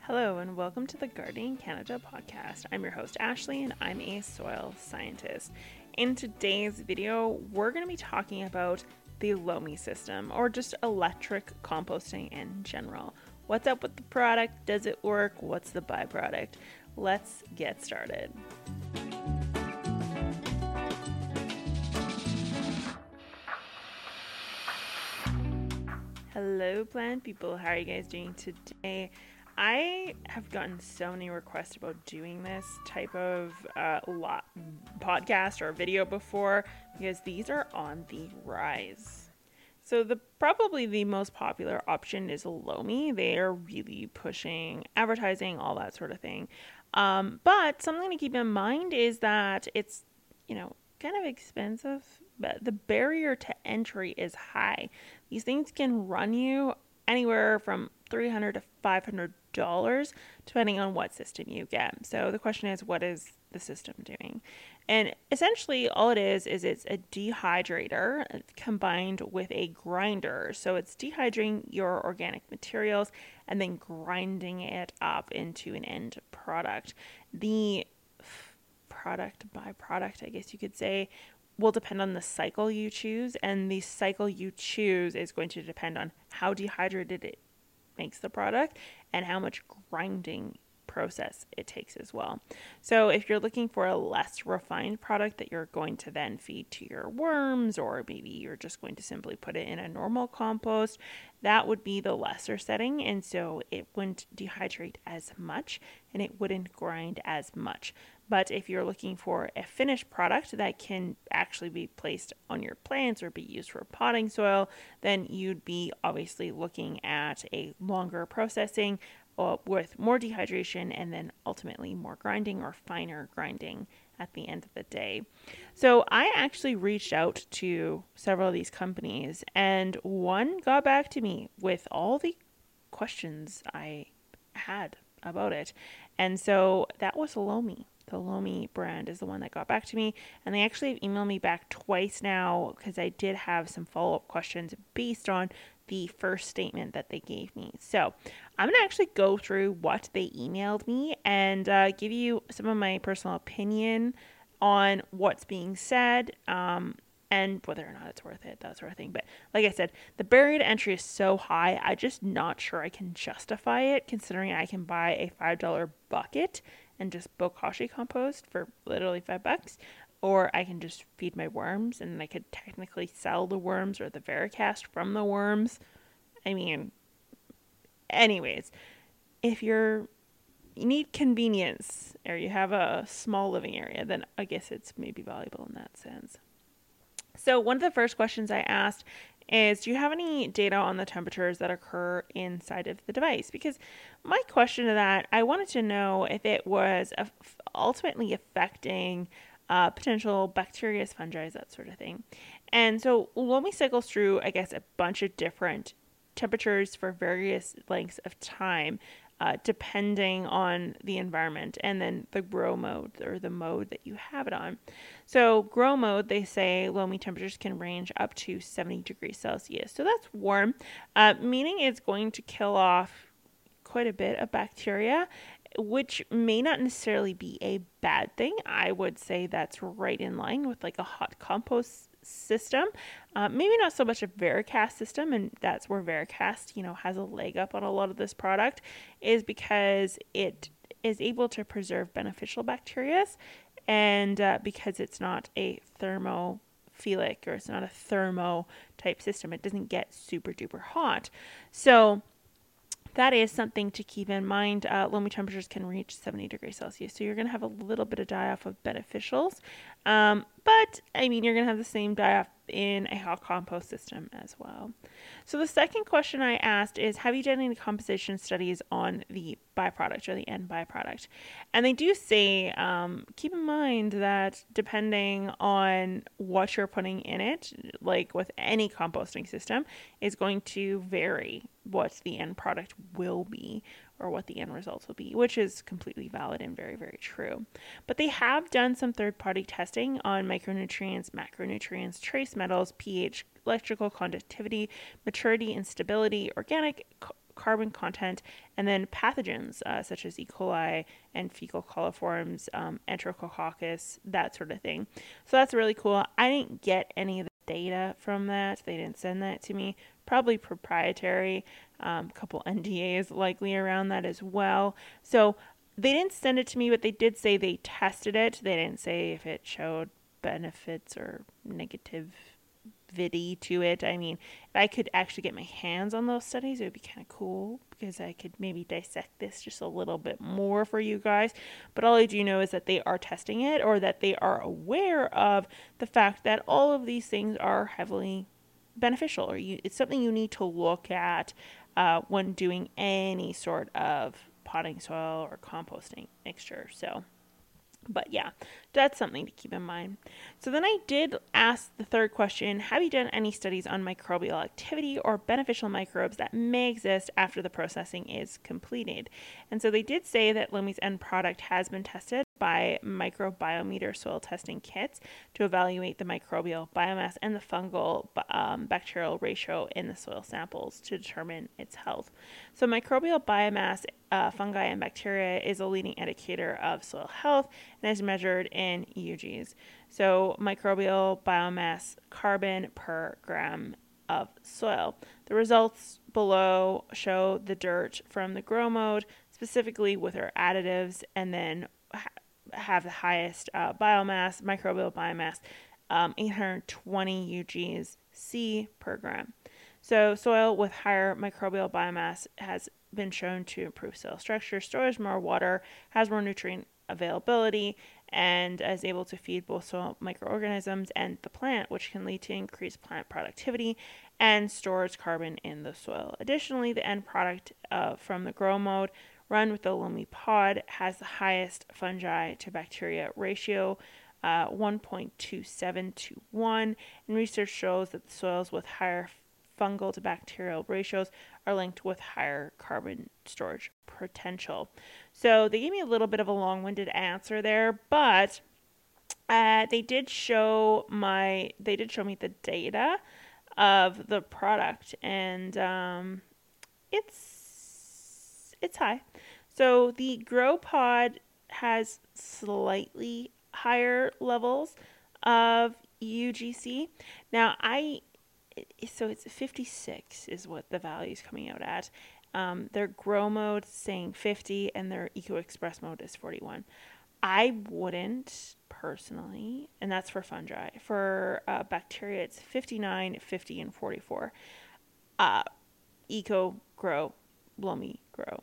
Hello, and welcome to the Gardening Canada podcast. I'm your host, Ashley, and I'm a soil scientist. In today's video, we're going to be talking about the Lomi system or just electric composting in general. What's up with the product? Does it work? What's the byproduct? Let's get started. Hello, plant people. How are you guys doing today? I have gotten so many requests about doing this type of uh, lot, podcast or video before because these are on the rise. So the probably the most popular option is Lomi. They are really pushing advertising, all that sort of thing. Um, but something to keep in mind is that it's you know kind of expensive, but the barrier to entry is high. These things can run you anywhere from 300 to 500 dollars depending on what system you get. So the question is what is the system doing? And essentially all it is is it's a dehydrator uh, combined with a grinder. So it's dehydrating your organic materials and then grinding it up into an end product. The product byproduct, I guess you could say, will depend on the cycle you choose, and the cycle you choose is going to depend on how dehydrated it makes the product and how much grinding process it takes as well. So if you're looking for a less refined product that you're going to then feed to your worms or maybe you're just going to simply put it in a normal compost, that would be the lesser setting and so it wouldn't dehydrate as much and it wouldn't grind as much. But if you're looking for a finished product that can actually be placed on your plants or be used for potting soil, then you'd be obviously looking at a longer processing uh, with more dehydration and then ultimately more grinding or finer grinding at the end of the day. So I actually reached out to several of these companies and one got back to me with all the questions I had about it. And so that was Lomi the Lomi brand is the one that got back to me. And they actually have emailed me back twice now because I did have some follow up questions based on the first statement that they gave me. So I'm going to actually go through what they emailed me and uh, give you some of my personal opinion on what's being said. Um, and whether or not it's worth it, that sort of thing. But like I said, the barrier to entry is so high, I'm just not sure I can justify it considering I can buy a $5 bucket and just bokashi compost for literally five bucks. Or I can just feed my worms and I could technically sell the worms or the vermicast from the worms. I mean, anyways, if you're you need convenience or you have a small living area, then I guess it's maybe valuable in that sense. So, one of the first questions I asked is Do you have any data on the temperatures that occur inside of the device? Because my question to that, I wanted to know if it was ultimately affecting uh, potential bacteria, fungi, that sort of thing. And so Lomi cycles through, I guess, a bunch of different temperatures for various lengths of time uh, depending on the environment and then the grow mode or the mode that you have it on. So, grow mode, they say Lomi temperatures can range up to 70 degrees Celsius. So, that's warm, uh, meaning it's going to kill off quite a bit of bacteria which may not necessarily be a bad thing. I would say that's right in line with like a hot compost system. Uh, maybe not so much a Vermicast system, and that's where Vermicast, you know, has a leg up on a lot of this product, is because it is able to preserve beneficial bacteria, and uh, because it's not a thermophilic or it's not a thermo type system, it doesn't get super duper hot. So that is something to keep in mind. Uh, Lomi temperatures can reach 70 degrees Celsius, so you're going to have a little bit of die off of beneficials. Um, but I mean, you're going to have the same die off in a hot compost system as well. So the second question I asked is Have you done any composition studies on the byproduct or the end byproduct? And they do say um, keep in mind that depending on what you're putting in it, like with any composting system, is going to vary what the end product will be or what the end results will be, which is completely valid and very, very true. But they have done some third party testing on micronutrients, macronutrients, trace metals, pH, electrical conductivity, maturity and stability, organic carbon content, and then pathogens uh, such as E. coli and fecal coliforms, um, enterococcus, that sort of thing. So that's really cool. I didn't get any of the data from that. They didn't send that to me. Probably proprietary. A um, couple NDAs likely around that as well. So they didn't send it to me, but they did say they tested it. They didn't say if it showed benefits or negative vidi to it. I mean, if I could actually get my hands on those studies, it would be kind of cool because I could maybe dissect this just a little bit more for you guys. But all I do know is that they are testing it or that they are aware of the fact that all of these things are heavily beneficial or you, it's something you need to look at uh, when doing any sort of potting soil or composting mixture. So, but yeah, that's something to keep in mind. So then I did ask the third question Have you done any studies on microbial activity or beneficial microbes that may exist after the processing is completed? And so they did say that Lomi's end product has been tested by microbiometer soil testing kits to evaluate the microbial biomass and the fungal um, bacterial ratio in the soil samples to determine its health. So, microbial biomass, uh, fungi, and bacteria is a leading indicator of soil health and is measured in EUGs. So, microbial biomass carbon per gram of soil. The results below show the dirt from the grow mode, specifically with our additives, and then have the highest uh, biomass, microbial biomass, um, 820 UGs C per gram. So, soil with higher microbial biomass has been shown to improve soil structure, stores more water, has more nutrient availability, and is able to feed both soil microorganisms and the plant, which can lead to increased plant productivity and stores carbon in the soil. Additionally, the end product uh, from the grow mode run with the Lomi pod has the highest fungi to bacteria ratio, uh, 1.27 to 1, and research shows that the soils with higher fungal to bacterial ratios are linked with higher carbon storage potential. So they gave me a little bit of a long-winded answer there, but uh, they did show my they did show me the data of the product, and um, it's it's high. So the Grow Pod has slightly higher levels of UGC. Now I so it's 56 is what the value is coming out at. Um, their grow mode saying 50 and their eco express mode is 41. I wouldn't personally, and that's for fungi. For uh, bacteria, it's 59, 50, and 44. Uh, eco grow, Lomi grow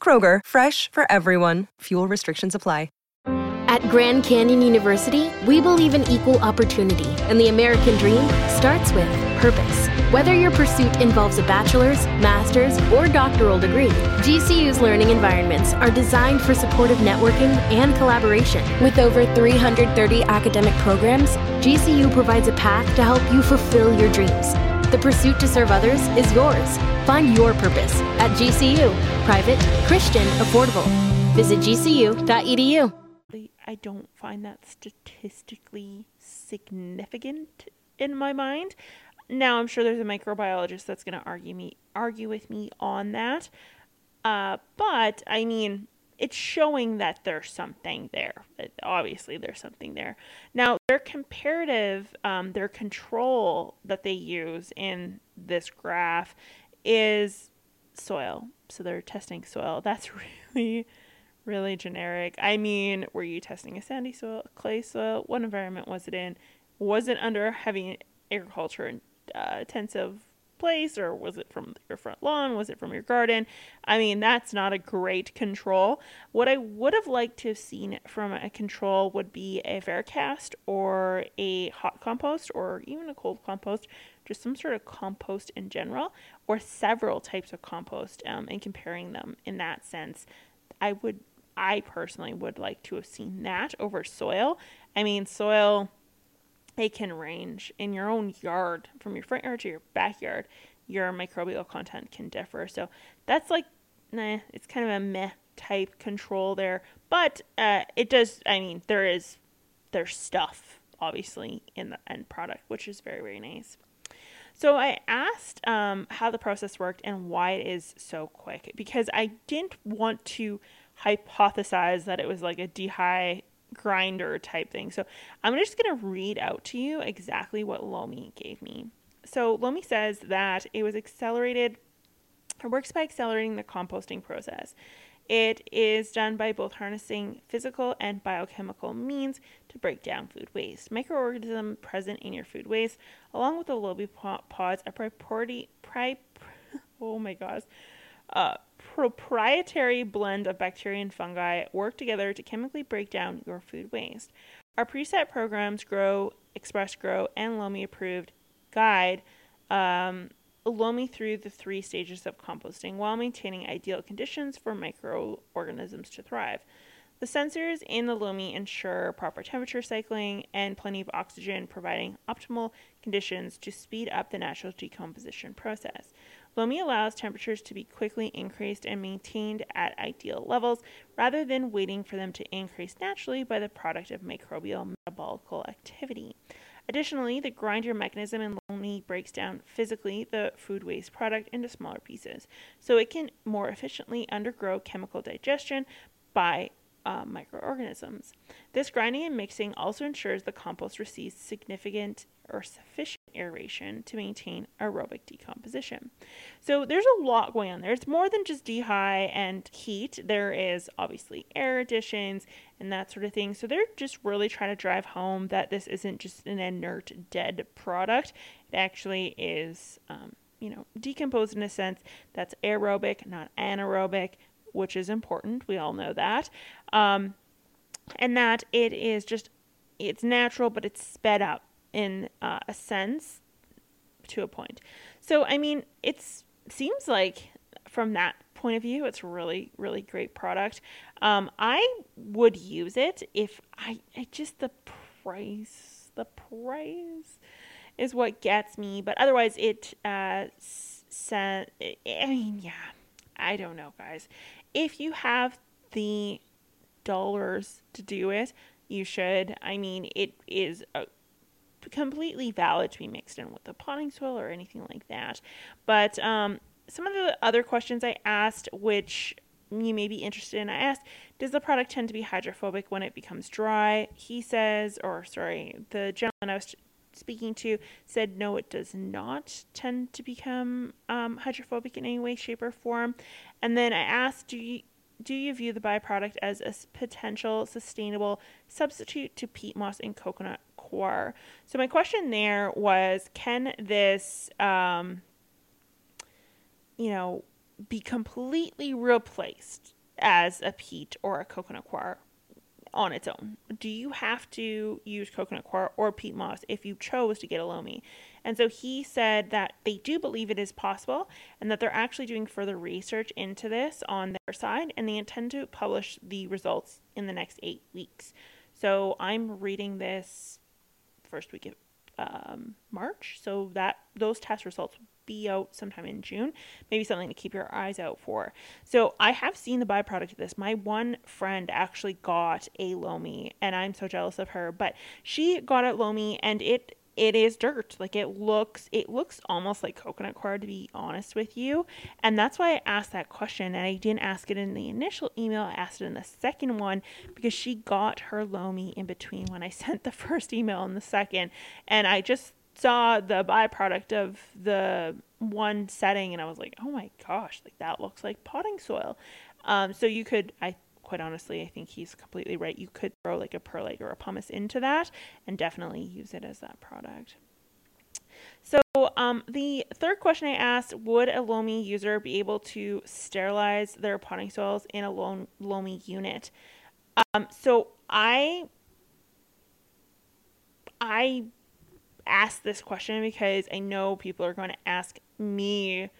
Kroger, fresh for everyone. Fuel restrictions apply. At Grand Canyon University, we believe in equal opportunity, and the American dream starts with purpose. Whether your pursuit involves a bachelor's, master's, or doctoral degree, GCU's learning environments are designed for supportive networking and collaboration. With over 330 academic programs, GCU provides a path to help you fulfill your dreams. The pursuit to serve others is yours. Find your purpose at GCU. Private, Christian, affordable. Visit gcu.edu. I don't find that statistically significant in my mind. Now I'm sure there's a microbiologist that's going to argue me argue with me on that. Uh, but I mean, it's showing that there's something there. Obviously, there's something there. Now, their comparative, um, their control that they use in this graph is soil. So they're testing soil. That's really, really generic. I mean, were you testing a sandy soil, clay soil? What environment was it in? Was it under heavy agriculture uh, intensive place or was it from your front lawn? Was it from your garden? I mean, that's not a great control. What I would have liked to have seen from a control would be a Vermicast or a hot compost or even a cold compost, just some sort of compost in general, or several types of compost um, and comparing them in that sense. I would, I personally would like to have seen that over soil. I mean, soil it can range in your own yard from your front yard to your backyard your microbial content can differ. So that's like nah it's kind of a meh type control there. But uh, it does i mean there is there's stuff obviously in the end product which is very very nice. So i asked um, how the process worked and why it is so quick because i didn't want to hypothesize that it was like a dehy grinder type thing. So I'm just going to read out to you exactly what Lomi gave me. So Lomi says that it was accelerated, it works by accelerating the composting process. It is done by both harnessing physical and biochemical means to break down food waste. Microorganisms present in your food waste, along with the Lomi pods, are priority, pri, oh my gosh, uh, proprietary blend of bacteria and fungi work together to chemically break down your food waste. Our preset programs, Grow, Express Grow, and Lomi approved guide um, Lomi through the three stages of composting while maintaining ideal conditions for microorganisms to thrive. The sensors in the Lomi ensure proper temperature cycling and plenty of oxygen, providing optimal conditions to speed up the natural decomposition process. Lomi allows temperatures to be quickly increased and maintained at ideal levels rather than waiting for them to increase naturally by the product of microbial metabolic activity. Additionally, the grinder mechanism in Lomi breaks down physically the food waste product into smaller pieces, so it can more efficiently undergo chemical digestion by uh, microorganisms. This grinding and mixing also ensures the compost receives significant or sufficient aeration to maintain aerobic decomposition. So there's a lot going on there. It's more than just dehy and heat. There is obviously air additions and that sort of thing. So they're just really trying to drive home that this isn't just an inert dead product. It actually is, um, you know, decomposed in a sense that's aerobic, not anaerobic, which is important. We all know that. Um, and that it is just it's natural, but it's sped up in uh, a sense to a point. So, I mean, it seems like from that point of view, it's really, really great product. Um, I would use it if I, I just the price, the price is what gets me. But otherwise, it uh, sent. I mean, yeah, I don't know, guys. If you have the dollars to do it, you should. I mean, it is a completely valid to be mixed in with the potting soil or anything like that. But um, some of the other questions I asked, which you may be interested in, I asked, does the product tend to be hydrophobic when it becomes dry? He says, or sorry, the gentleman I was speaking to said no, it does not tend to become um, hydrophobic in any way, shape, or form. And then I asked, do you do you view the byproduct as a potential sustainable substitute to peat moss and coconut So my question there was, can this, um, you know, be completely replaced as a peat or a coconut coir on its own? Do you have to use coconut coir or peat moss if you chose to get a lomi? And so he said that they do believe it is possible and that they're actually doing further research into this on their side and they intend to publish the results in the next eight weeks. So I'm reading this first week of um, March. So that those test results will be out sometime in June. Maybe something to keep your eyes out for. So I have seen the byproduct of this. My one friend actually got a Lomi, and I'm so jealous of her. But she got a Lomi, and it it is dirt. Like it looks it looks almost like coconut coir to be honest with you. And that's why I asked that question and I didn't ask it in the initial email. I asked it in the second one because she got her Lomi in between when I sent the first email and the second. And I just saw the byproduct of the one setting and I was like, "Oh my gosh, like that looks like potting soil." Um, so you could I quite honestly, I think he's completely right. You could throw like a perlite or a pumice into that and definitely use it as that product. So, um, the third question I asked would a Lomi user be able to sterilize their potting soils in a Lomi unit? Um, so, I I asked this question because I know people are going to ask me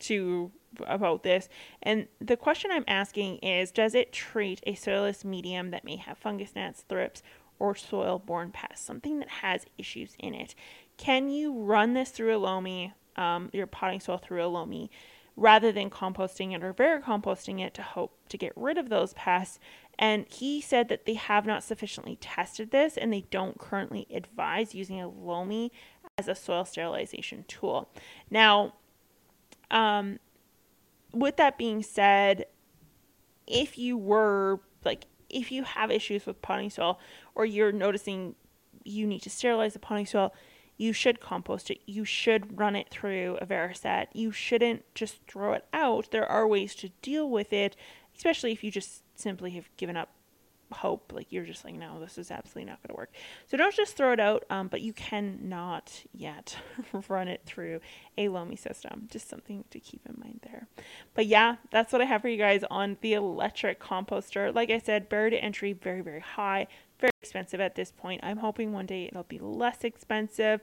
to about this. And the question I'm asking is Does it treat a soilless medium that may have fungus gnats, thrips, or soil borne pests, something that has issues in it? Can you run this through a Lomi, um, your potting soil through a Lomi? rather than composting it or vermicomposting it to hope to get rid of those pests? And he said that they have not sufficiently tested this and they don't currently advise using a Lomi as a soil sterilization tool. Now, um, with that being said, if you were like, if you have issues with potting soil or you're noticing you need to sterilize the potting soil, you should compost it. You should run it through a Variset. You shouldn't just throw it out. There are ways to deal with it, especially if you just simply have given up hope. Like you're just like, no, this is absolutely not going to work. So don't just throw it out, um, but you cannot yet run it through a Lomi system. Just something to keep in mind there. But yeah, that's what I have for you guys on the electric composter. Like I said, barrier to entry very, very high very expensive at this point. I'm hoping one day it'll be less expensive.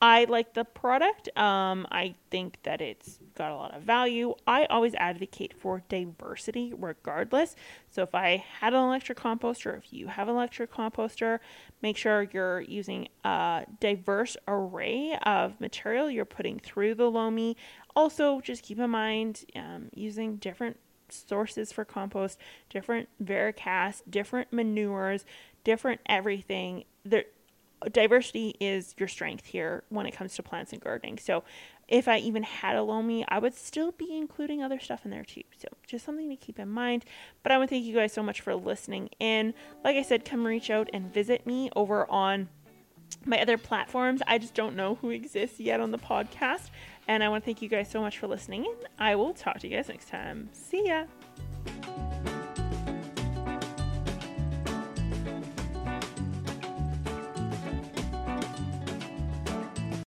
I like the product. Um, I think that it's got a lot of value. I always advocate for diversity regardless. So if I had an electric composter, if you have an electric composter, make sure you're using a diverse array of material you're putting through the Lomi. Also, just keep in mind um, using different sources for compost, different vermicast, different manures, different everything. There, diversity is your strength here when it comes to plants and gardening. So if I even had a Lomi, I would still be including other stuff in there too. So just something to keep in mind. But I want to thank you guys so much for listening in. Like I said, come reach out and visit me over on my other platforms. I just don't know who exists yet on the podcast. And I want to thank you guys so much for listening in. I will talk to you guys next time. See ya.